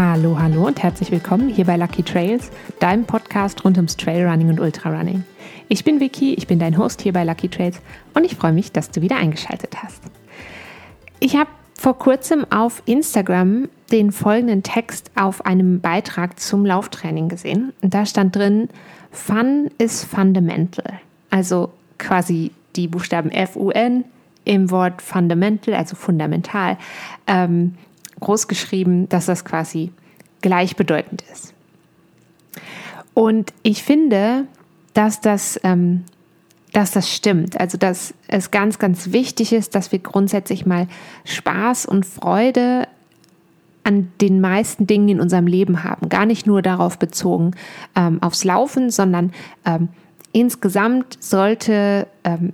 Hallo, hallo und herzlich willkommen hier bei Lucky Trails, deinem Podcast rund ums Trailrunning und Ultrarunning. Ich bin Vicky, ich bin dein Host hier bei Lucky Trails und ich freue mich, dass du wieder eingeschaltet hast. Ich habe vor kurzem auf Instagram den folgenden Text auf einem Beitrag zum Lauftraining gesehen. Da stand drin, Fun is fundamental. Also quasi die Buchstaben F-U-N im Wort fundamental, also fundamental, ähm, groß geschrieben, dass das quasi gleichbedeutend ist. Und ich finde, dass das, ähm, dass das stimmt. Also, dass es ganz, ganz wichtig ist, dass wir grundsätzlich mal Spaß und Freude an den meisten Dingen in unserem Leben haben. Gar nicht nur darauf bezogen ähm, aufs Laufen, sondern ähm, insgesamt sollte ähm,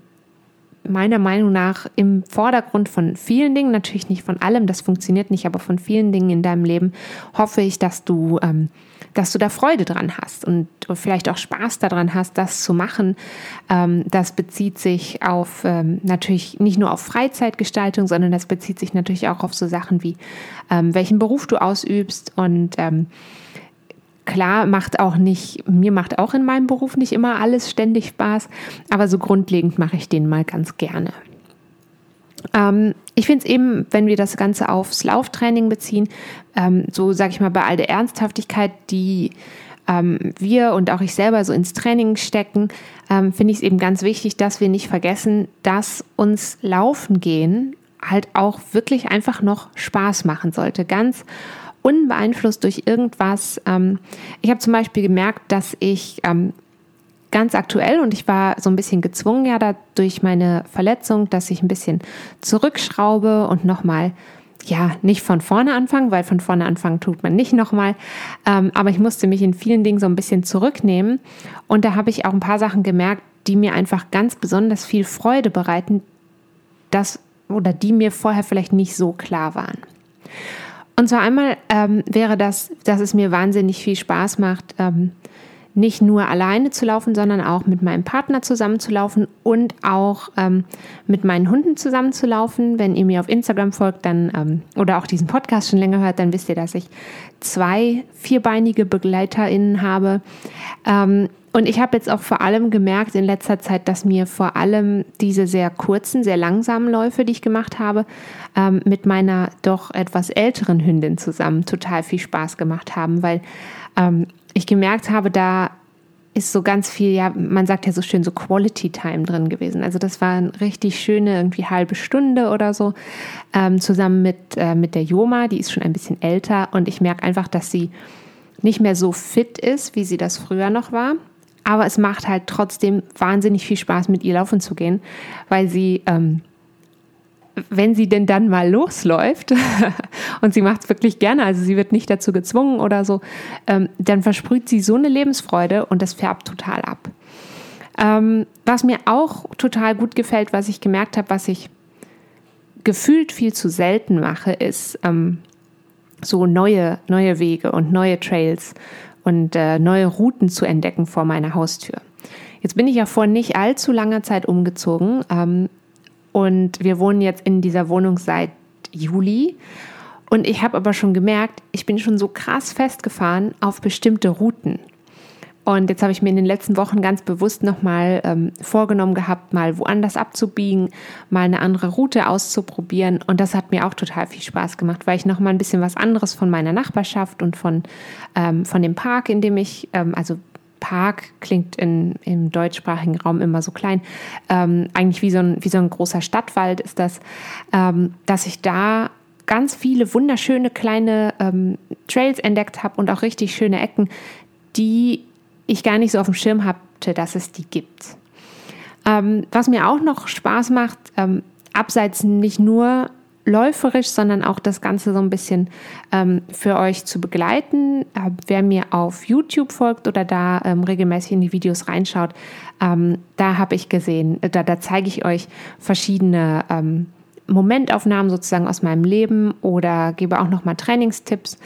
meiner Meinung nach im Vordergrund von vielen Dingen, natürlich nicht von allem, das funktioniert nicht, aber von vielen Dingen in deinem Leben hoffe ich, dass du, ähm, dass du da Freude dran hast und vielleicht auch Spaß daran hast, das zu machen. Ähm, das bezieht sich auf ähm, natürlich nicht nur auf Freizeitgestaltung, sondern das bezieht sich natürlich auch auf so Sachen wie ähm, welchen Beruf du ausübst und ähm, Klar, macht auch nicht, mir macht auch in meinem Beruf nicht immer alles ständig Spaß, aber so grundlegend mache ich den mal ganz gerne. Ähm, ich finde es eben, wenn wir das Ganze aufs Lauftraining beziehen, ähm, so sage ich mal bei all der Ernsthaftigkeit, die ähm, wir und auch ich selber so ins Training stecken, ähm, finde ich es eben ganz wichtig, dass wir nicht vergessen, dass uns Laufen gehen halt auch wirklich einfach noch Spaß machen sollte. Ganz unbeeinflusst durch irgendwas. Ähm, ich habe zum Beispiel gemerkt, dass ich ähm, ganz aktuell und ich war so ein bisschen gezwungen ja durch meine Verletzung, dass ich ein bisschen zurückschraube und nochmal ja, nicht von vorne anfangen, weil von vorne anfangen tut man nicht nochmal. Ähm, aber ich musste mich in vielen Dingen so ein bisschen zurücknehmen. Und da habe ich auch ein paar Sachen gemerkt, die mir einfach ganz besonders viel Freude bereiten, das oder die mir vorher vielleicht nicht so klar waren. Und zwar einmal ähm, wäre das, dass es mir wahnsinnig viel Spaß macht, ähm, nicht nur alleine zu laufen, sondern auch mit meinem Partner zusammenzulaufen und auch ähm, mit meinen Hunden zusammenzulaufen. Wenn ihr mir auf Instagram folgt, dann ähm, oder auch diesen Podcast schon länger hört, dann wisst ihr, dass ich zwei vierbeinige BegleiterInnen habe. Ähm, und ich habe jetzt auch vor allem gemerkt in letzter Zeit, dass mir vor allem diese sehr kurzen, sehr langsamen Läufe, die ich gemacht habe, ähm, mit meiner doch etwas älteren Hündin zusammen total viel Spaß gemacht haben, weil ähm, ich gemerkt habe, da ist so ganz viel, ja, man sagt ja so schön, so Quality Time drin gewesen. Also das war eine richtig schöne, irgendwie halbe Stunde oder so, ähm, zusammen mit, äh, mit der Joma, die ist schon ein bisschen älter und ich merke einfach, dass sie nicht mehr so fit ist, wie sie das früher noch war. Aber es macht halt trotzdem wahnsinnig viel Spaß, mit ihr laufen zu gehen, weil sie, ähm, wenn sie denn dann mal losläuft, und sie macht es wirklich gerne, also sie wird nicht dazu gezwungen oder so, ähm, dann versprüht sie so eine Lebensfreude und das färbt total ab. Ähm, was mir auch total gut gefällt, was ich gemerkt habe, was ich gefühlt viel zu selten mache, ist ähm, so neue, neue Wege und neue Trails und äh, neue Routen zu entdecken vor meiner Haustür. Jetzt bin ich ja vor nicht allzu langer Zeit umgezogen ähm, und wir wohnen jetzt in dieser Wohnung seit Juli. Und ich habe aber schon gemerkt, ich bin schon so krass festgefahren auf bestimmte Routen. Und jetzt habe ich mir in den letzten Wochen ganz bewusst nochmal ähm, vorgenommen gehabt, mal woanders abzubiegen, mal eine andere Route auszuprobieren. Und das hat mir auch total viel Spaß gemacht, weil ich nochmal ein bisschen was anderes von meiner Nachbarschaft und von, ähm, von dem Park, in dem ich, ähm, also Park klingt in, im deutschsprachigen Raum immer so klein, ähm, eigentlich wie so, ein, wie so ein großer Stadtwald ist das, ähm, dass ich da ganz viele wunderschöne kleine ähm, Trails entdeckt habe und auch richtig schöne Ecken, die ich gar nicht so auf dem Schirm hatte, dass es die gibt. Ähm, was mir auch noch Spaß macht, ähm, abseits nicht nur läuferisch, sondern auch das Ganze so ein bisschen ähm, für euch zu begleiten. Äh, wer mir auf YouTube folgt oder da ähm, regelmäßig in die Videos reinschaut, ähm, da habe ich gesehen, da, da zeige ich euch verschiedene ähm, Momentaufnahmen sozusagen aus meinem Leben oder gebe auch nochmal Trainingstipps.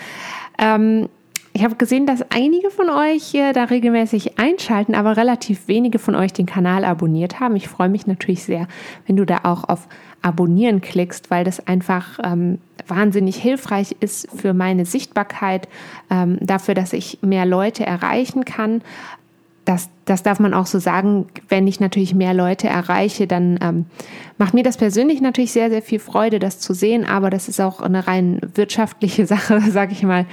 Ähm, ich habe gesehen, dass einige von euch äh, da regelmäßig einschalten, aber relativ wenige von euch den Kanal abonniert haben. Ich freue mich natürlich sehr, wenn du da auch auf Abonnieren klickst, weil das einfach ähm, wahnsinnig hilfreich ist für meine Sichtbarkeit, ähm, dafür, dass ich mehr Leute erreichen kann das, das darf man auch so sagen, wenn ich natürlich mehr Leute erreiche, dann ähm, macht mir das persönlich natürlich sehr, sehr viel Freude, das zu sehen, aber das ist auch eine rein wirtschaftliche Sache, sage ich mal,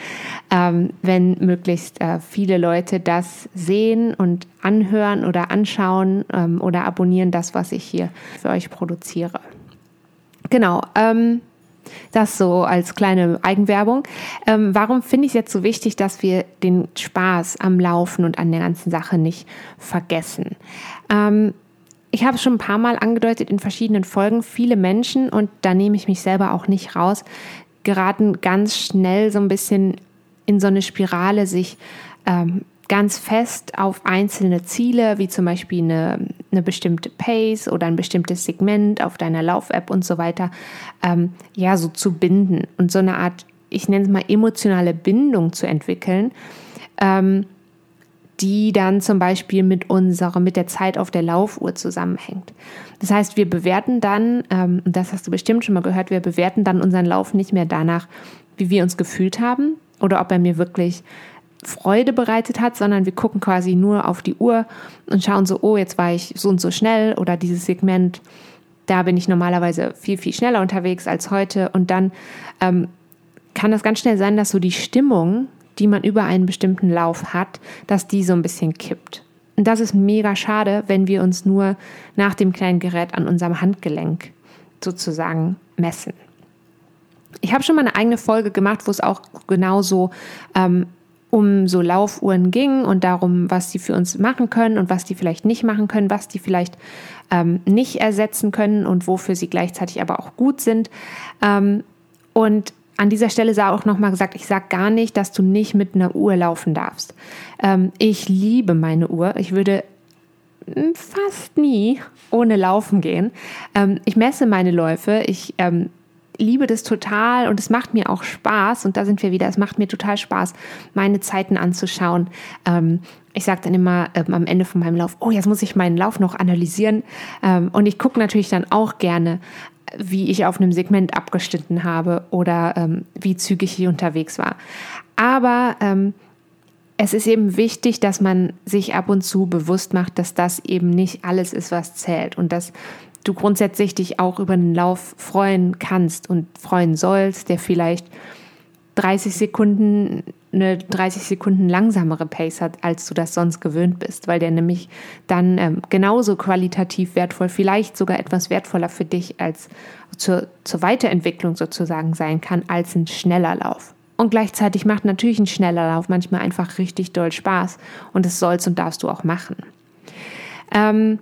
ähm, wenn möglichst äh, viele Leute das sehen und anhören oder anschauen ähm, oder abonnieren, das, was ich hier für euch produziere. Genau. Ähm, das so als kleine Eigenwerbung. Ähm, warum finde ich es jetzt so wichtig, dass wir den Spaß am Laufen und an der ganzen Sache nicht vergessen? Ähm, ich habe es schon ein paar Mal angedeutet in verschiedenen Folgen. Viele Menschen, und da nehme ich mich selber auch nicht raus, geraten ganz schnell so ein bisschen in so eine Spirale, sich ähm, ganz fest auf einzelne Ziele, wie zum Beispiel eine, eine bestimmte Pace oder ein bestimmtes Segment auf deiner Lauf-App und so weiter, ähm, ja, so zu binden und so eine Art, ich nenne es mal emotionale Bindung zu entwickeln, ähm, die dann zum Beispiel mit unserer, mit der Zeit auf der Laufuhr zusammenhängt. Das heißt, wir bewerten dann, ähm, und das hast du bestimmt schon mal gehört, wir bewerten dann unseren Lauf nicht mehr danach, wie wir uns gefühlt haben oder ob er mir wirklich Freude bereitet hat, sondern wir gucken quasi nur auf die Uhr und schauen so, oh, jetzt war ich so und so schnell oder dieses Segment, da bin ich normalerweise viel, viel schneller unterwegs als heute. Und dann ähm, kann das ganz schnell sein, dass so die Stimmung, die man über einen bestimmten Lauf hat, dass die so ein bisschen kippt. Und das ist mega schade, wenn wir uns nur nach dem kleinen Gerät an unserem Handgelenk sozusagen messen. Ich habe schon mal eine eigene Folge gemacht, wo es auch genauso ähm, um so Laufuhren ging und darum, was die für uns machen können und was die vielleicht nicht machen können, was die vielleicht ähm, nicht ersetzen können und wofür sie gleichzeitig aber auch gut sind. Ähm, und an dieser Stelle sei auch nochmal gesagt, ich sage gar nicht, dass du nicht mit einer Uhr laufen darfst. Ähm, ich liebe meine Uhr. Ich würde fast nie ohne Laufen gehen. Ähm, ich messe meine Läufe. Ich ähm, liebe das total und es macht mir auch Spaß. Und da sind wir wieder. Es macht mir total Spaß, meine Zeiten anzuschauen. Ähm, ich sage dann immer ähm, am Ende von meinem Lauf, oh, jetzt muss ich meinen Lauf noch analysieren. Ähm, und ich gucke natürlich dann auch gerne, wie ich auf einem Segment abgeschnitten habe oder ähm, wie zügig ich unterwegs war. Aber ähm, es ist eben wichtig, dass man sich ab und zu bewusst macht, dass das eben nicht alles ist, was zählt und dass du grundsätzlich dich auch über einen Lauf freuen kannst und freuen sollst, der vielleicht 30 Sekunden eine 30 Sekunden langsamere Pace hat, als du das sonst gewöhnt bist, weil der nämlich dann ähm, genauso qualitativ wertvoll, vielleicht sogar etwas wertvoller für dich als zur, zur Weiterentwicklung sozusagen sein kann, als ein schneller Lauf. Und gleichzeitig macht natürlich ein schneller Lauf manchmal einfach richtig doll Spaß und das sollst und darfst du auch machen. Ähm,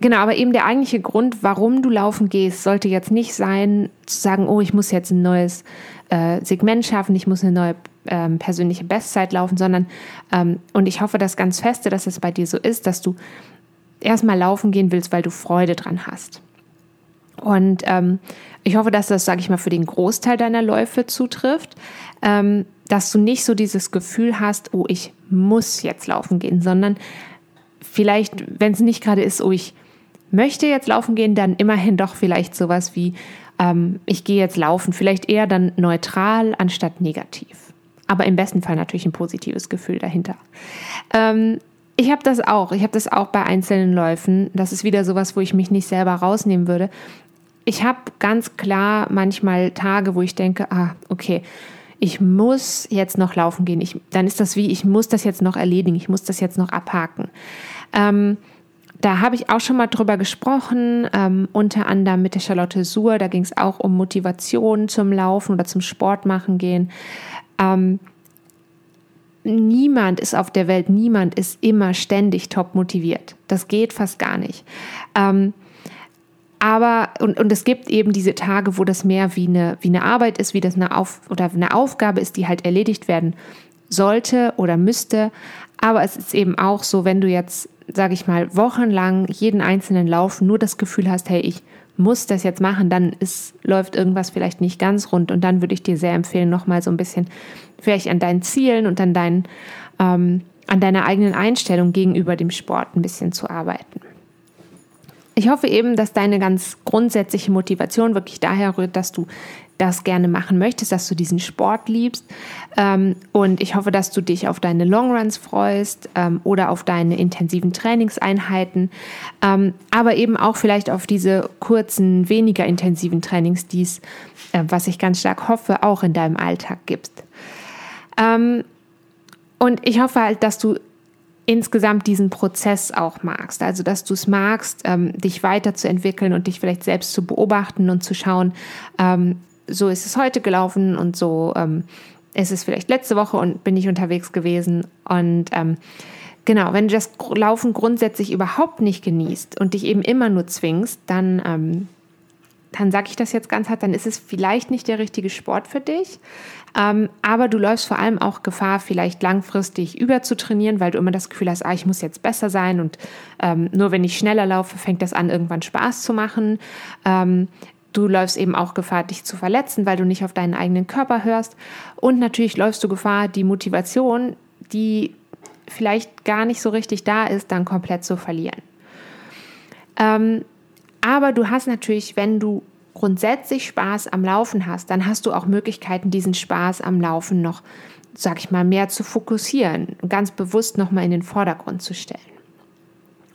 Genau, aber eben der eigentliche Grund, warum du laufen gehst, sollte jetzt nicht sein, zu sagen, oh, ich muss jetzt ein neues äh, Segment schaffen, ich muss eine neue ähm, persönliche Bestzeit laufen, sondern, ähm, und ich hoffe das ganz feste, dass es bei dir so ist, dass du erstmal laufen gehen willst, weil du Freude dran hast. Und ähm, ich hoffe, dass das, sage ich mal, für den Großteil deiner Läufe zutrifft, ähm, dass du nicht so dieses Gefühl hast, oh, ich muss jetzt laufen gehen, sondern vielleicht, wenn es nicht gerade ist, oh, ich möchte jetzt laufen gehen, dann immerhin doch vielleicht sowas wie, ähm, ich gehe jetzt laufen, vielleicht eher dann neutral anstatt negativ. Aber im besten Fall natürlich ein positives Gefühl dahinter. Ähm, ich habe das auch. Ich habe das auch bei einzelnen Läufen. Das ist wieder sowas, wo ich mich nicht selber rausnehmen würde. Ich habe ganz klar manchmal Tage, wo ich denke, ah, okay, ich muss jetzt noch laufen gehen. Ich, dann ist das wie, ich muss das jetzt noch erledigen, ich muss das jetzt noch abhaken. Ähm, da habe ich auch schon mal drüber gesprochen, ähm, unter anderem mit der Charlotte Suhr. Da ging es auch um Motivation zum Laufen oder zum Sportmachen gehen. Ähm, niemand ist auf der Welt, niemand ist immer ständig top motiviert. Das geht fast gar nicht. Ähm, aber, und, und es gibt eben diese Tage, wo das mehr wie eine, wie eine Arbeit ist, wie das eine, Auf, oder eine Aufgabe ist, die halt erledigt werden sollte oder müsste. Aber es ist eben auch so, wenn du jetzt sage ich mal, wochenlang jeden einzelnen Lauf nur das Gefühl hast, hey, ich muss das jetzt machen, dann ist, läuft irgendwas vielleicht nicht ganz rund. Und dann würde ich dir sehr empfehlen, nochmal so ein bisschen vielleicht an deinen Zielen und an, deinen, ähm, an deiner eigenen Einstellung gegenüber dem Sport ein bisschen zu arbeiten. Ich hoffe eben, dass deine ganz grundsätzliche Motivation wirklich daher rührt, dass du das gerne machen möchtest, dass du diesen Sport liebst. Ähm, und ich hoffe, dass du dich auf deine Longruns freust ähm, oder auf deine intensiven Trainingseinheiten, ähm, aber eben auch vielleicht auf diese kurzen, weniger intensiven Trainings, die es, äh, was ich ganz stark hoffe, auch in deinem Alltag gibt. Ähm, und ich hoffe halt, dass du insgesamt diesen Prozess auch magst. Also, dass du es magst, ähm, dich weiterzuentwickeln und dich vielleicht selbst zu beobachten und zu schauen, ähm, so ist es heute gelaufen und so ähm, ist es vielleicht letzte Woche und bin ich unterwegs gewesen. Und ähm, genau, wenn du das Laufen grundsätzlich überhaupt nicht genießt und dich eben immer nur zwingst, dann, ähm, dann sage ich das jetzt ganz hart, dann ist es vielleicht nicht der richtige Sport für dich. Ähm, aber du läufst vor allem auch Gefahr, vielleicht langfristig überzutrainieren, weil du immer das Gefühl hast, ah, ich muss jetzt besser sein und ähm, nur wenn ich schneller laufe, fängt das an, irgendwann Spaß zu machen. Ähm, Du läufst eben auch Gefahr, dich zu verletzen, weil du nicht auf deinen eigenen Körper hörst. Und natürlich läufst du Gefahr, die Motivation, die vielleicht gar nicht so richtig da ist, dann komplett zu verlieren. Ähm, aber du hast natürlich, wenn du grundsätzlich Spaß am Laufen hast, dann hast du auch Möglichkeiten, diesen Spaß am Laufen noch, sag ich mal, mehr zu fokussieren, ganz bewusst nochmal in den Vordergrund zu stellen.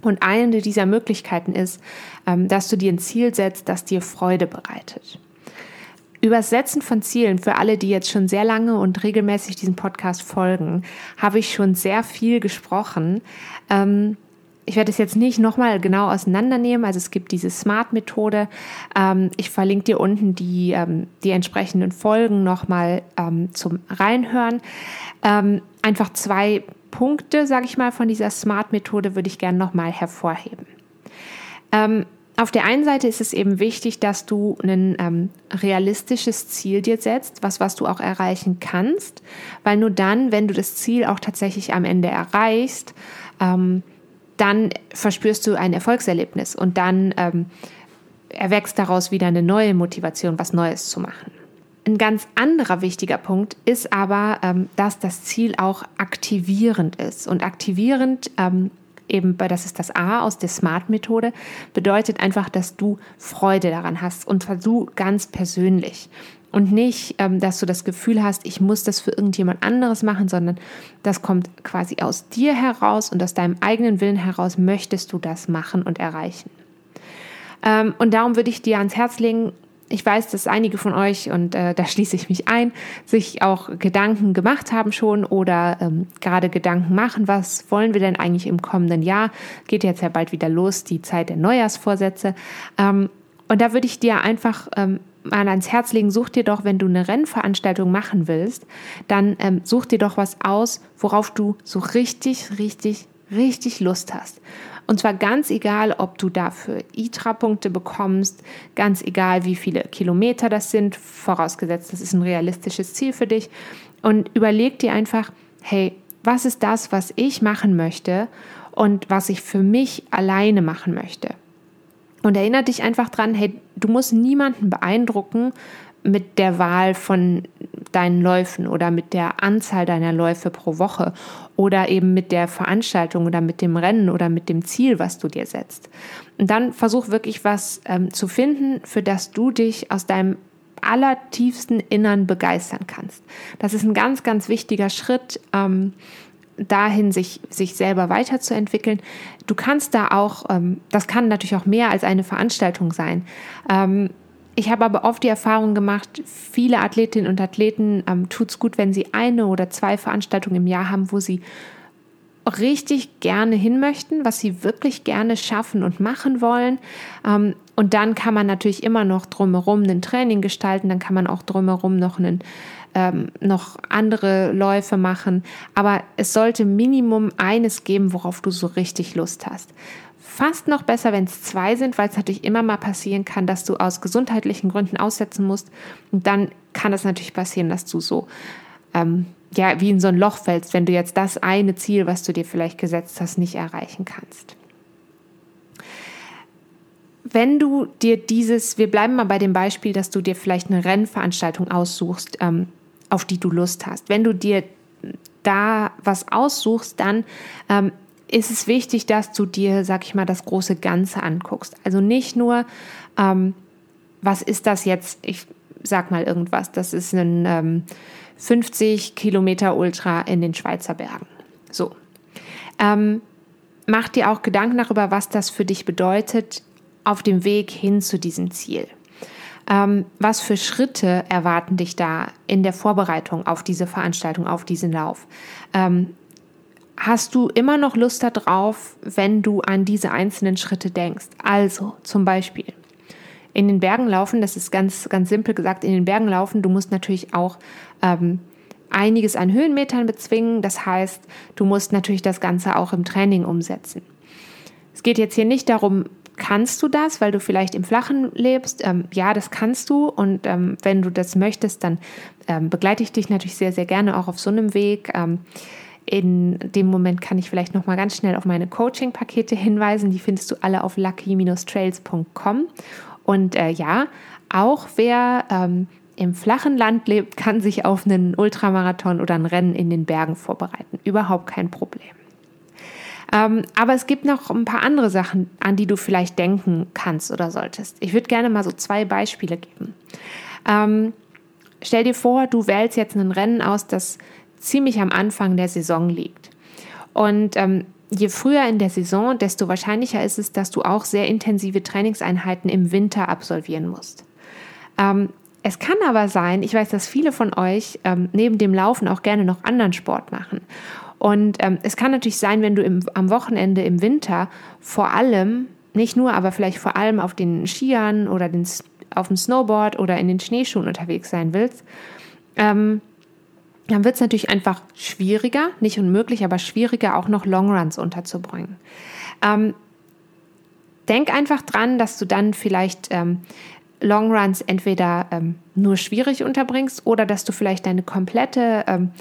Und eine dieser Möglichkeiten ist, ähm, dass du dir ein Ziel setzt, das dir Freude bereitet. Über das Setzen von Zielen für alle, die jetzt schon sehr lange und regelmäßig diesen Podcast folgen, habe ich schon sehr viel gesprochen. Ähm, ich werde es jetzt nicht nochmal genau auseinandernehmen. Also es gibt diese Smart-Methode. Ähm, ich verlinke dir unten die, die entsprechenden Folgen nochmal zum Reinhören. einfach zwei Punkte, sage ich mal, von dieser Smart-Methode würde ich gerne nochmal hervorheben. Ähm, auf der einen Seite ist es eben wichtig, dass du ein ähm, realistisches Ziel dir setzt, was, was du auch erreichen kannst, weil nur dann, wenn du das Ziel auch tatsächlich am Ende erreichst, ähm, dann verspürst du ein Erfolgserlebnis und dann ähm, erwächst daraus wieder eine neue Motivation, was Neues zu machen. Ein ganz anderer wichtiger Punkt ist aber, ähm, dass das Ziel auch aktivierend ist. Und aktivierend, ähm, eben, das ist das A aus der Smart-Methode, bedeutet einfach, dass du Freude daran hast und zwar du ganz persönlich. Und nicht, ähm, dass du das Gefühl hast, ich muss das für irgendjemand anderes machen, sondern das kommt quasi aus dir heraus und aus deinem eigenen Willen heraus möchtest du das machen und erreichen. und darum würde ich dir ans Herz legen, ich weiß, dass einige von euch, und äh, da schließe ich mich ein, sich auch Gedanken gemacht haben schon oder ähm, gerade Gedanken machen, was wollen wir denn eigentlich im kommenden Jahr? Geht jetzt ja bald wieder los, die Zeit der Neujahrsvorsätze. Ähm, und da würde ich dir einfach ähm, mal ans Herz legen, such dir doch, wenn du eine Rennveranstaltung machen willst, dann ähm, such dir doch was aus, worauf du so richtig, richtig, richtig Lust hast. Und zwar ganz egal, ob du dafür ITRA-Punkte bekommst, ganz egal, wie viele Kilometer das sind, vorausgesetzt, das ist ein realistisches Ziel für dich. Und überleg dir einfach, hey, was ist das, was ich machen möchte und was ich für mich alleine machen möchte? Und erinnere dich einfach dran, hey, du musst niemanden beeindrucken mit der Wahl von deinen Läufen oder mit der Anzahl deiner Läufe pro Woche oder eben mit der Veranstaltung oder mit dem Rennen oder mit dem Ziel, was du dir setzt. Und dann versuch wirklich was ähm, zu finden, für das du dich aus deinem allertiefsten Innern begeistern kannst. Das ist ein ganz, ganz wichtiger Schritt. Ähm, dahin, sich, sich selber weiterzuentwickeln. Du kannst da auch, ähm, das kann natürlich auch mehr als eine Veranstaltung sein. Ähm, ich habe aber oft die Erfahrung gemacht, viele Athletinnen und Athleten ähm, tut es gut, wenn sie eine oder zwei Veranstaltungen im Jahr haben, wo sie richtig gerne hin möchten, was sie wirklich gerne schaffen und machen wollen. Ähm, und dann kann man natürlich immer noch drumherum ein Training gestalten, dann kann man auch drumherum noch einen ähm, noch andere Läufe machen. Aber es sollte Minimum eines geben, worauf du so richtig Lust hast. Fast noch besser, wenn es zwei sind, weil es natürlich immer mal passieren kann, dass du aus gesundheitlichen Gründen aussetzen musst. Und dann kann es natürlich passieren, dass du so ähm, ja wie in so ein Loch fällst, wenn du jetzt das eine Ziel, was du dir vielleicht gesetzt hast, nicht erreichen kannst. wenn du dir dieses, wir bleiben mal bei dem Beispiel, dass du dir vielleicht eine Rennveranstaltung aussuchst, ähm, auf die du Lust hast. Wenn du dir da was aussuchst, dann ähm, ist es wichtig, dass du dir, sag ich mal, das große Ganze anguckst. Also nicht nur, ähm, was ist das jetzt? Ich sag mal irgendwas. Das ist ein ähm, 50 Kilometer Ultra in den Schweizer Bergen. So. Ähm, mach dir auch Gedanken darüber, was das für dich bedeutet auf dem Weg hin zu diesem Ziel. Ähm, was für Schritte erwarten dich da in der Vorbereitung auf diese Veranstaltung, auf diesen Lauf? Ähm, hast du immer noch Lust darauf, wenn du an diese einzelnen Schritte denkst? Also zum Beispiel in den Bergen laufen, das ist ganz, ganz simpel gesagt, in den Bergen laufen, du musst natürlich auch ähm, einiges an Höhenmetern bezwingen. Das heißt, du musst natürlich das Ganze auch im Training umsetzen. Es geht jetzt hier nicht darum, kannst du das, weil du vielleicht im Flachen lebst? Ähm, ja, das kannst du. Und ähm, wenn du das möchtest, dann ähm, begleite ich dich natürlich sehr, sehr gerne auch auf so einem Weg. Ähm, in dem Moment kann ich vielleicht noch mal ganz schnell auf meine Coaching-Pakete hinweisen. Die findest du alle auf lucky-trails.com. Und äh, ja, auch wer ähm, im flachen Land lebt, kann sich auf einen Ultramarathon oder ein Rennen in den Bergen vorbereiten. Überhaupt kein Problem. Ähm, aber es gibt noch ein paar andere Sachen, an die du vielleicht denken kannst oder solltest. Ich würde gerne mal so zwei Beispiele geben. Ähm, stell dir vor, du wählst jetzt ein Rennen aus, das ziemlich am Anfang der Saison liegt. Und ähm, je früher in der Saison, desto wahrscheinlicher ist es, dass du auch sehr intensive Trainingseinheiten im Winter absolvieren musst. Ähm, es kann aber sein, ich weiß, dass viele von euch ähm, neben dem Laufen auch gerne noch anderen Sport machen. Und ähm, es kann natürlich sein, wenn du im, am Wochenende im Winter vor allem, nicht nur, aber vielleicht vor allem auf den Skiern oder den, auf dem Snowboard oder in den Schneeschuhen unterwegs sein willst, ähm, dann wird es natürlich einfach schwieriger, nicht unmöglich, aber schwieriger, auch noch Longruns unterzubringen. Ähm, denk einfach dran, dass du dann vielleicht ähm, Longruns entweder ähm, nur schwierig unterbringst oder dass du vielleicht deine komplette ähm,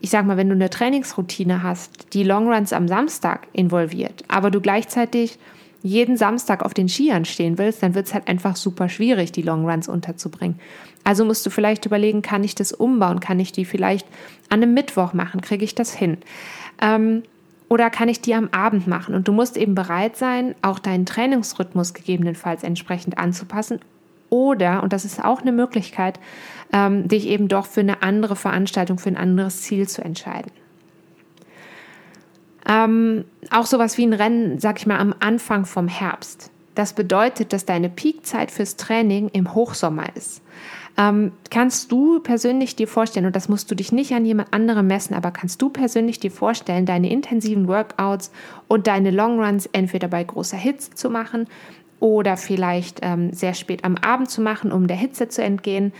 ich sag mal, wenn du eine Trainingsroutine hast, die Longruns am Samstag involviert, aber du gleichzeitig jeden Samstag auf den Skiern stehen willst, dann wird es halt einfach super schwierig, die Longruns unterzubringen. Also musst du vielleicht überlegen, kann ich das umbauen? Kann ich die vielleicht an einem Mittwoch machen? Kriege ich das hin? Ähm, oder kann ich die am Abend machen? Und du musst eben bereit sein, auch deinen Trainingsrhythmus gegebenenfalls entsprechend anzupassen. Oder, und das ist auch eine Möglichkeit, ähm, dich eben doch für eine andere Veranstaltung, für ein anderes Ziel zu entscheiden. Ähm, auch sowas wie ein Rennen, sag ich mal, am Anfang vom Herbst. Das bedeutet, dass deine Peakzeit fürs Training im Hochsommer ist. Ähm, kannst du persönlich dir vorstellen, und das musst du dich nicht an jemand anderem messen, aber kannst du persönlich dir vorstellen, deine intensiven Workouts und deine Longruns entweder bei großer Hitze zu machen oder vielleicht ähm, sehr spät am Abend zu machen, um der Hitze zu entgehen?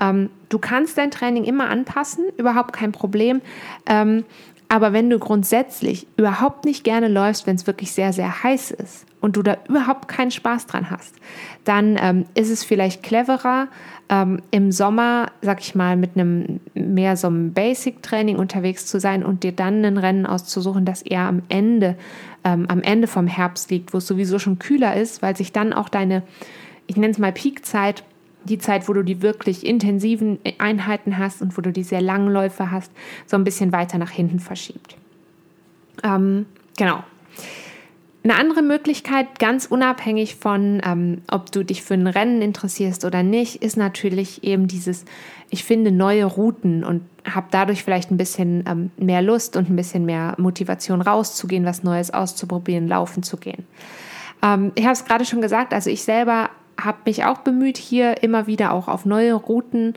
Ähm, du kannst dein Training immer anpassen, überhaupt kein Problem. Ähm, aber wenn du grundsätzlich überhaupt nicht gerne läufst, wenn es wirklich sehr, sehr heiß ist und du da überhaupt keinen Spaß dran hast, dann ähm, ist es vielleicht cleverer, ähm, im Sommer, sag ich mal, mit einem mehr so einem Basic-Training unterwegs zu sein und dir dann ein Rennen auszusuchen, das eher am Ende, ähm, am Ende vom Herbst liegt, wo es sowieso schon kühler ist, weil sich dann auch deine, ich nenne es mal Peakzeit, die Zeit, wo du die wirklich intensiven Einheiten hast und wo du die sehr langen Läufe hast, so ein bisschen weiter nach hinten verschiebt. Ähm, genau. Eine andere Möglichkeit, ganz unabhängig von, ähm, ob du dich für ein Rennen interessierst oder nicht, ist natürlich eben dieses, ich finde neue Routen und habe dadurch vielleicht ein bisschen ähm, mehr Lust und ein bisschen mehr Motivation rauszugehen, was Neues auszuprobieren, laufen zu gehen. Ähm, ich habe es gerade schon gesagt, also ich selber habe mich auch bemüht, hier immer wieder auch auf neue Routen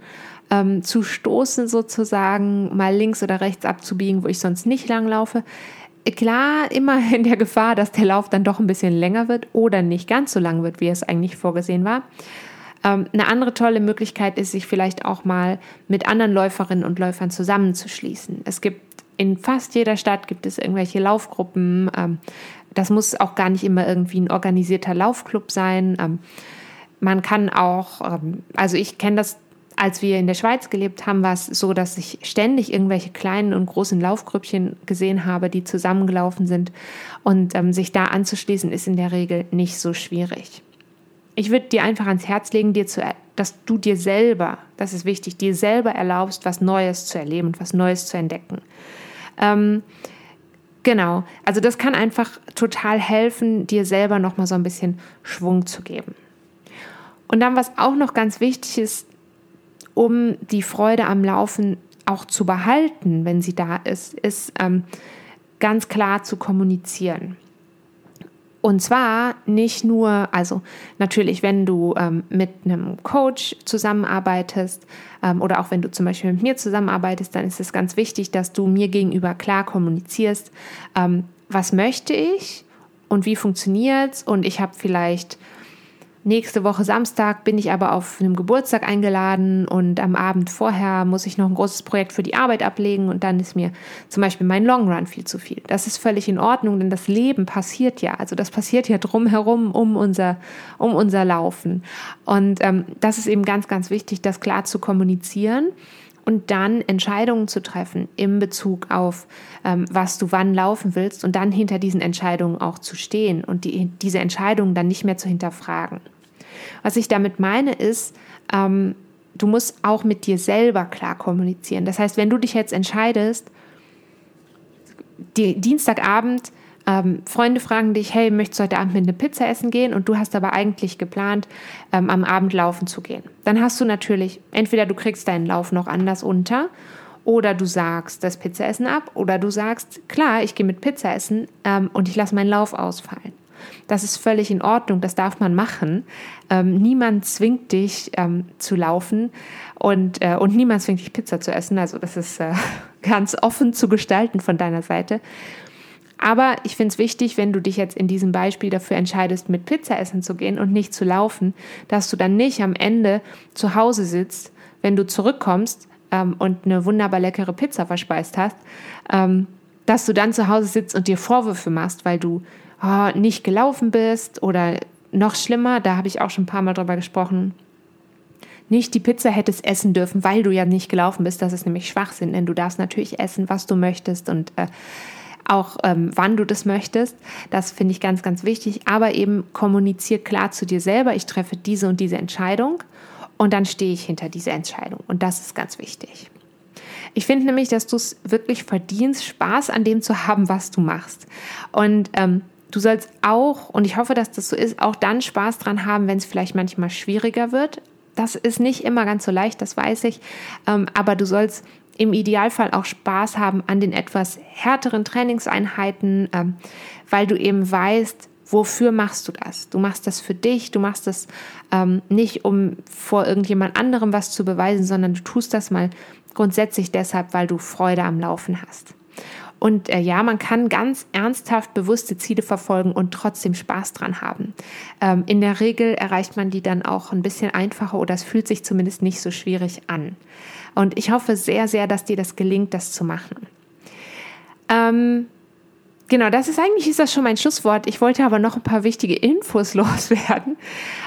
ähm, zu stoßen, sozusagen, mal links oder rechts abzubiegen, wo ich sonst nicht langlaufe. Klar, immer in der Gefahr, dass der Lauf dann doch ein bisschen länger wird oder nicht ganz so lang wird, wie es eigentlich vorgesehen war. Ähm, eine andere tolle Möglichkeit ist, sich vielleicht auch mal mit anderen Läuferinnen und Läufern zusammenzuschließen. Es gibt in fast jeder Stadt gibt es irgendwelche Laufgruppen. Ähm, das muss auch gar nicht immer irgendwie ein organisierter Laufclub sein. Man kann auch, ähm, also ich kenne das, als wir in der Schweiz gelebt haben, war es so, dass ich ständig irgendwelche kleinen und großen Laufgrüppchen gesehen habe, die zusammengelaufen sind. Und ähm, sich da anzuschließen, ist in der Regel nicht so schwierig. ich würde dir einfach ans Herz legen, dir zu, dass du dir selber, das ist wichtig, dir selber erlaubst, was Neues zu erleben und was Neues zu entdecken. Ähm, genau, also das kann einfach total helfen, dir selber nochmal so ein bisschen Schwung zu geben. Und dann, was auch noch ganz wichtig ist, um die Freude am Laufen auch zu behalten, wenn sie da ist, ist ähm, ganz klar zu kommunizieren. Und zwar nicht nur, also natürlich, wenn du ähm, mit einem Coach zusammenarbeitest ähm, oder auch wenn du zum Beispiel mit mir zusammenarbeitest, dann ist es ganz wichtig, dass du mir gegenüber klar kommunizierst, ähm, was möchte ich und wie funktioniert es. Und ich habe vielleicht Nächste Woche Samstag bin ich aber auf einem Geburtstag eingeladen und am Abend vorher muss ich noch ein großes Projekt für die Arbeit ablegen und dann ist mir zum Beispiel mein Long Run viel zu viel. Das ist völlig in Ordnung, denn das Leben passiert ja. Also das passiert ja drumherum um unser, um unser Laufen. Und ähm, das ist eben ganz, ganz wichtig, das klar zu kommunizieren und dann Entscheidungen zu treffen in Bezug auf, ähm, was du wann laufen willst und dann hinter diesen Entscheidungen auch zu stehen und die, diese Entscheidungen dann nicht mehr zu hinterfragen. Was ich damit meine ist, ähm, du musst auch mit dir selber klar kommunizieren. Das heißt, wenn du dich jetzt entscheidest, die, Dienstagabend, ähm, Freunde fragen dich, hey, möchtest du heute Abend mit einer Pizza essen gehen? Und du hast aber eigentlich geplant, ähm, am Abend laufen zu gehen. Dann hast du natürlich, entweder du kriegst deinen Lauf noch anders unter oder du sagst das Pizzaessen ab oder du sagst, klar, ich gehe mit Pizza essen ähm, und ich lasse meinen Lauf ausfallen. Das ist völlig in Ordnung, das darf man machen. Ähm, niemand zwingt dich ähm, zu laufen und, äh, und niemand zwingt dich Pizza zu essen. Also das ist äh, ganz offen zu gestalten von deiner Seite. Aber ich finde es wichtig, wenn du dich jetzt in diesem Beispiel dafür entscheidest, mit Pizza essen zu gehen und nicht zu laufen, dass du dann nicht am Ende zu Hause sitzt, wenn du zurückkommst ähm, und eine wunderbar leckere Pizza verspeist hast, ähm, dass du dann zu Hause sitzt und dir Vorwürfe machst, weil du oh, nicht gelaufen bist oder noch schlimmer, da habe ich auch schon ein paar Mal drüber gesprochen, nicht die Pizza hättest essen dürfen, weil du ja nicht gelaufen bist. Das ist nämlich Schwachsinn, denn du darfst natürlich essen, was du möchtest und äh, auch ähm, wann du das möchtest. Das finde ich ganz, ganz wichtig. Aber eben kommunizier klar zu dir selber, ich treffe diese und diese Entscheidung und dann stehe ich hinter dieser Entscheidung. Und das ist ganz wichtig. Ich finde nämlich, dass du es wirklich verdienst, Spaß an dem zu haben, was du machst. Und ähm, du sollst auch, und ich hoffe, dass das so ist, auch dann Spaß dran haben, wenn es vielleicht manchmal schwieriger wird. Das ist nicht immer ganz so leicht, das weiß ich. Ähm, aber du sollst im Idealfall auch Spaß haben an den etwas härteren Trainingseinheiten, ähm, weil du eben weißt, wofür machst du das? Du machst das für dich, du machst das ähm, nicht, um vor irgendjemand anderem was zu beweisen, sondern du tust das mal grundsätzlich deshalb, weil du Freude am Laufen hast. Und äh, ja, man kann ganz ernsthaft bewusste Ziele verfolgen und trotzdem Spaß dran haben. Ähm, in der Regel erreicht man die dann auch ein bisschen einfacher oder es fühlt sich zumindest nicht so schwierig an. Und ich hoffe sehr, sehr, dass dir das gelingt, das zu machen. Ähm, genau, das ist eigentlich ist das schon mein Schlusswort. Ich wollte aber noch ein paar wichtige Infos loswerden.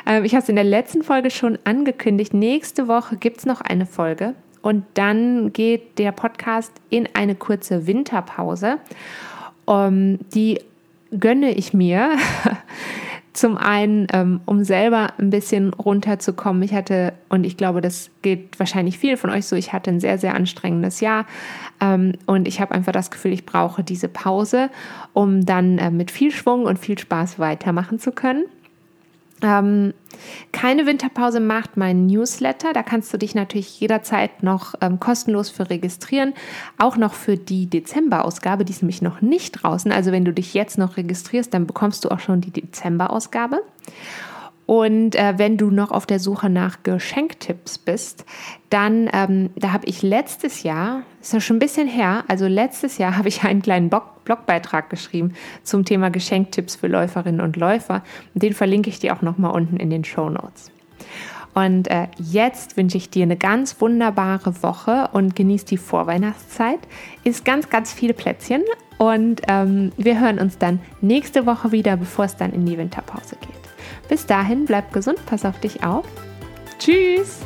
Ähm, ich habe es in der letzten Folge schon angekündigt. Nächste Woche gibt es noch eine Folge. Und dann geht der Podcast in eine kurze Winterpause. Um, ähm, die gönne ich mir. Zum einen, ähm, um selber ein bisschen runterzukommen. Ich hatte, und ich glaube, das geht wahrscheinlich viel von euch so, ich hatte ein sehr, sehr anstrengendes Jahr. Ähm, und ich habe einfach das Gefühl, ich brauche diese Pause, um dann äh, mit viel Schwung und viel Spaß weitermachen zu können. Ähm, keine Winterpause macht mein Newsletter. Da kannst du dich natürlich jederzeit noch ähm, kostenlos für registrieren. Auch noch für die Dezemberausgabe, die ist nämlich noch nicht draußen. Also wenn du dich jetzt noch registrierst, dann bekommst du auch schon die Dezemberausgabe. Und äh, wenn du noch auf der Suche nach Geschenktipps bist, dann, ähm, da habe ich letztes Jahr, ist ja schon ein bisschen her, also letztes Jahr habe ich einen kleinen Blog Blogbeitrag geschrieben zum Thema Geschenktipps für Läuferinnen und Läufer. Den verlinke ich dir auch nochmal unten in den Show Notes. Und äh, jetzt wünsche ich dir eine ganz wunderbare Woche und genieß die Vorweihnachtszeit. Ist ganz, ganz viele Plätzchen und ähm, wir hören uns dann nächste Woche wieder, bevor es dann in die Winterpause geht. Bis dahin, bleib gesund, pass auf dich auf. Tschüss!